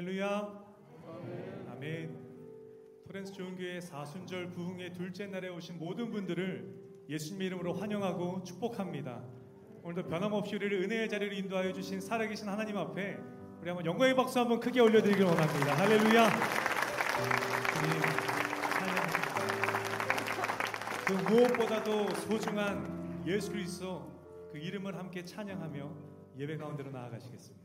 할렐루야. 아멘. 토렌스 좋은교회 사순절 부흥의 둘째 날에 오신 모든 분들을 예수님의 이름으로 환영하고 축복합니다. 오늘도 변함없이 우리를 은혜의 자리로 인도하여 주신 살아계신 하나님 앞에 우리 한번 영광의 박수 한번 크게 올려드리길 원합니다. 할렐루야. 그 무엇보다도 소중한 예수 그리스도 그 이름을 함께 찬양하며 예배 가운데로 나아가시겠습니다.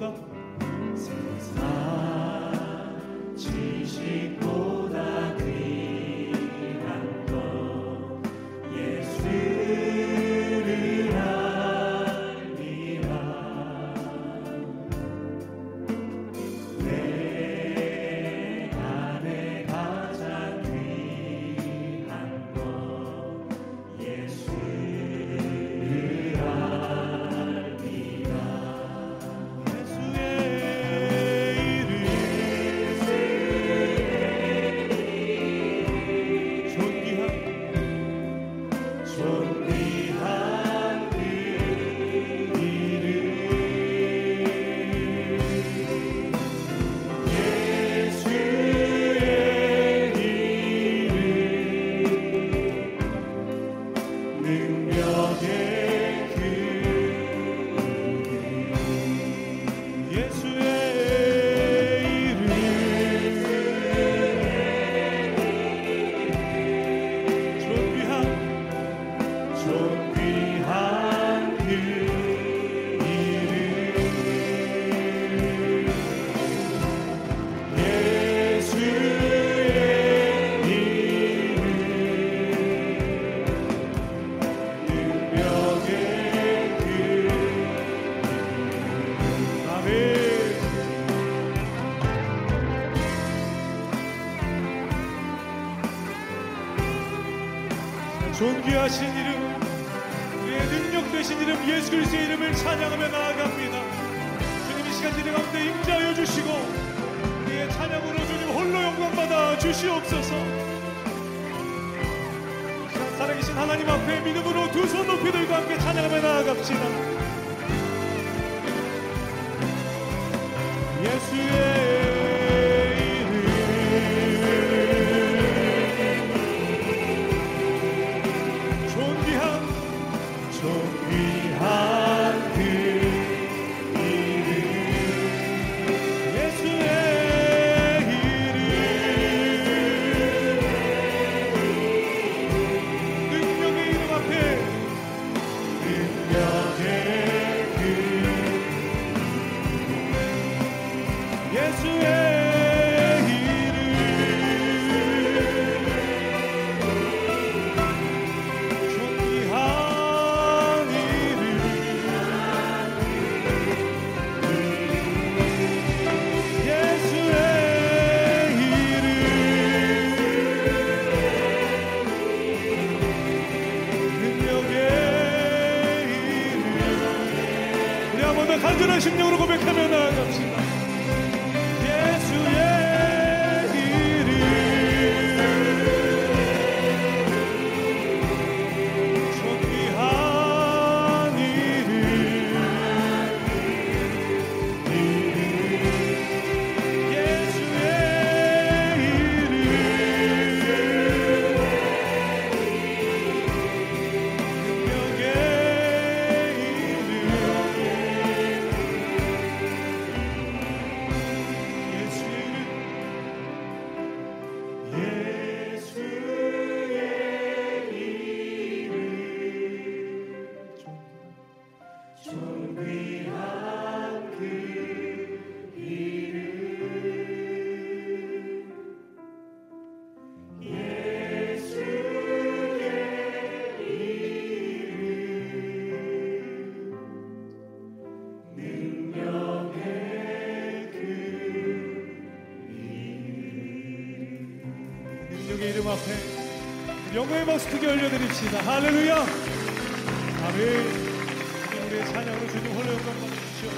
보다 살아계신 하나님 앞에 믿음으로 두 손 높이 들고 함께 찬양하며 나아갑시다. 예수의 영광의 박수 크게 올려드립시다. 할렐루야. 아멘. 우리의 찬양으로 주님 홀로 영광 받으십시오.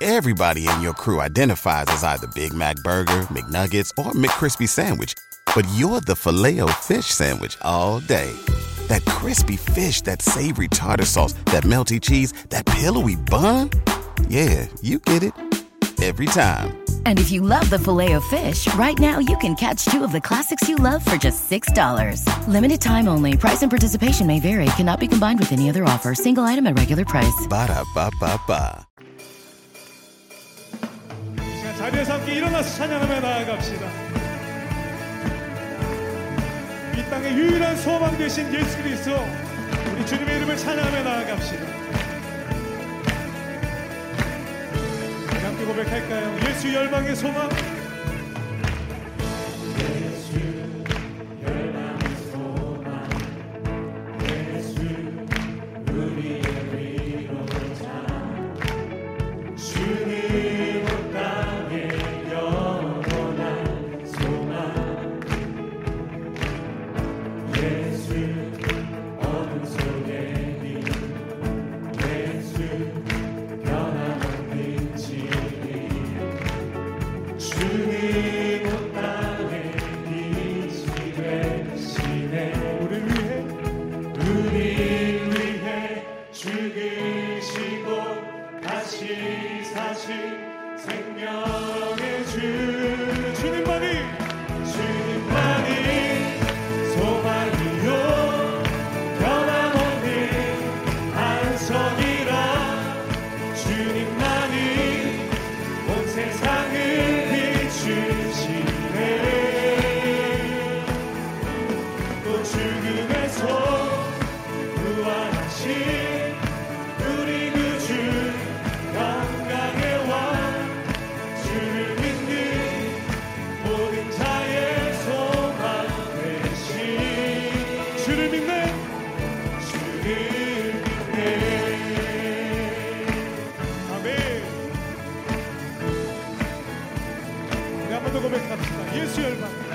Everybody in your crew identifies as either Big Mac Burger, McNuggets, or McCrispy Sandwich. But you're the filet fish Sandwich all day. That crispy fish, that savory tartar sauce, that melty cheese, that pillowy bun. Yeah, you get it. Every time. And if you love the filet of fish, right now you can catch two of the classics you love for just $6. Limited time only. Price and participation may vary. Cannot be combined with any other offer. Single item at regular price. Ba da ba ba ba. 자리에서 함께 일어나서 찬양하며 나아갑시다. 이 땅의 유일한 소망 되신 예수 그리스도 우리 주님의 이름을 찬양하며 나아갑시다. 고백할까요? 예수 열방의 소망 생명의 주. 고백합시다. 예수 열방.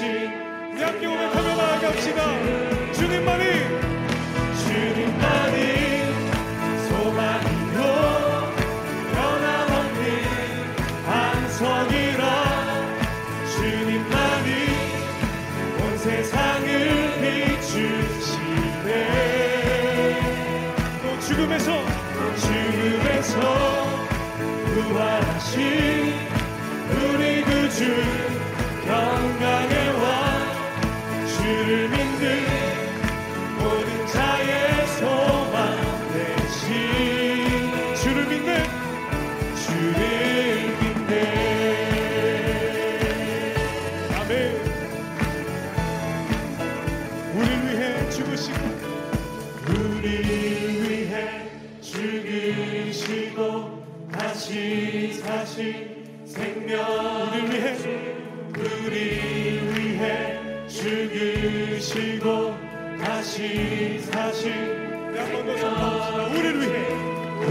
없이 우리 함께 고백하며 나아갑시다. 주님만이 주님만이 소망이요. 변함없는 반석이라 주님만이 온 세상을 비추시네. 또 죽음에서 죽음에서 부활하신 우리 구주 영광의 왕 주를 믿는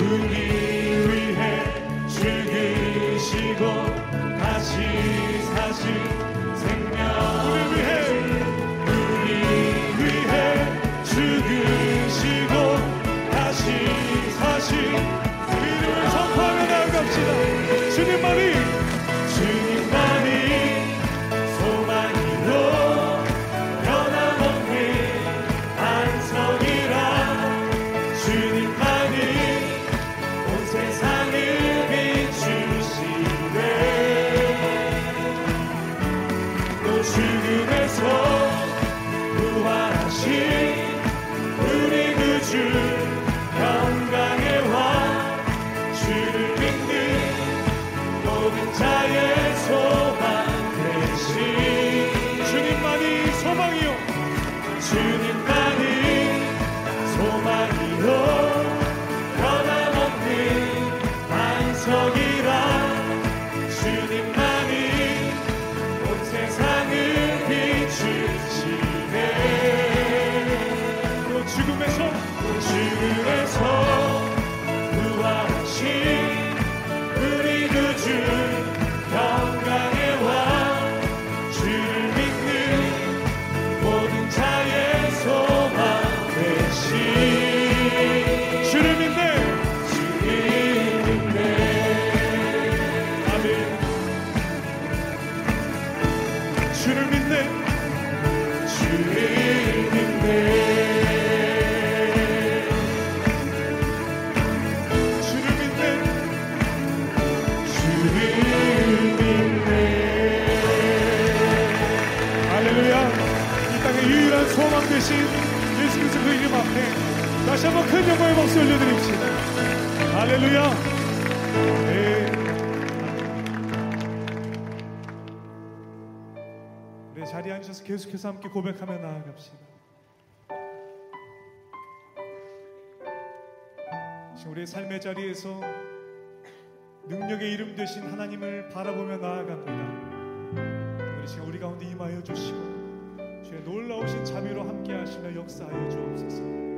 우리 위해 죽으시고 다시 사신 죽음에서 부활하신 우리 구주 영광의 왕 주를 믿는 모든 자의 소망 되신 주님만이 소망이요. 주님 앞에 다시 한번 큰 영광의 박수 올려드립시다. 할렐루야. 네. 네 자리에 앉으셔서 계속해서 함께 고백하며 나아갑시다. 지금 우리의 삶의 자리에서 능력의 이름 되신 하나님을 바라보며 나아갑니다. 우리 지금 우리 가운데 임하여 주시고 주의 놀라우신 자비로 함께 하시며 역사하여 주옵소서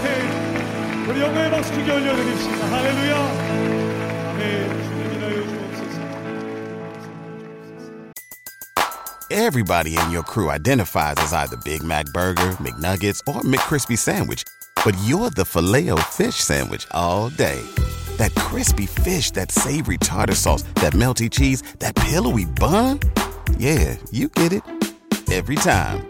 앞에 우리 영광의 박수 크게 올려드립시다. 할렐루야. Everybody in your crew identifies as either Big Mac Burger, McNuggets, or McCrispy Sandwich, but you're the Filet-O-Fish Sandwich all day. That crispy fish, that savory tartar sauce, that melty cheese, that pillowy bun. Yeah, you get it. Every time.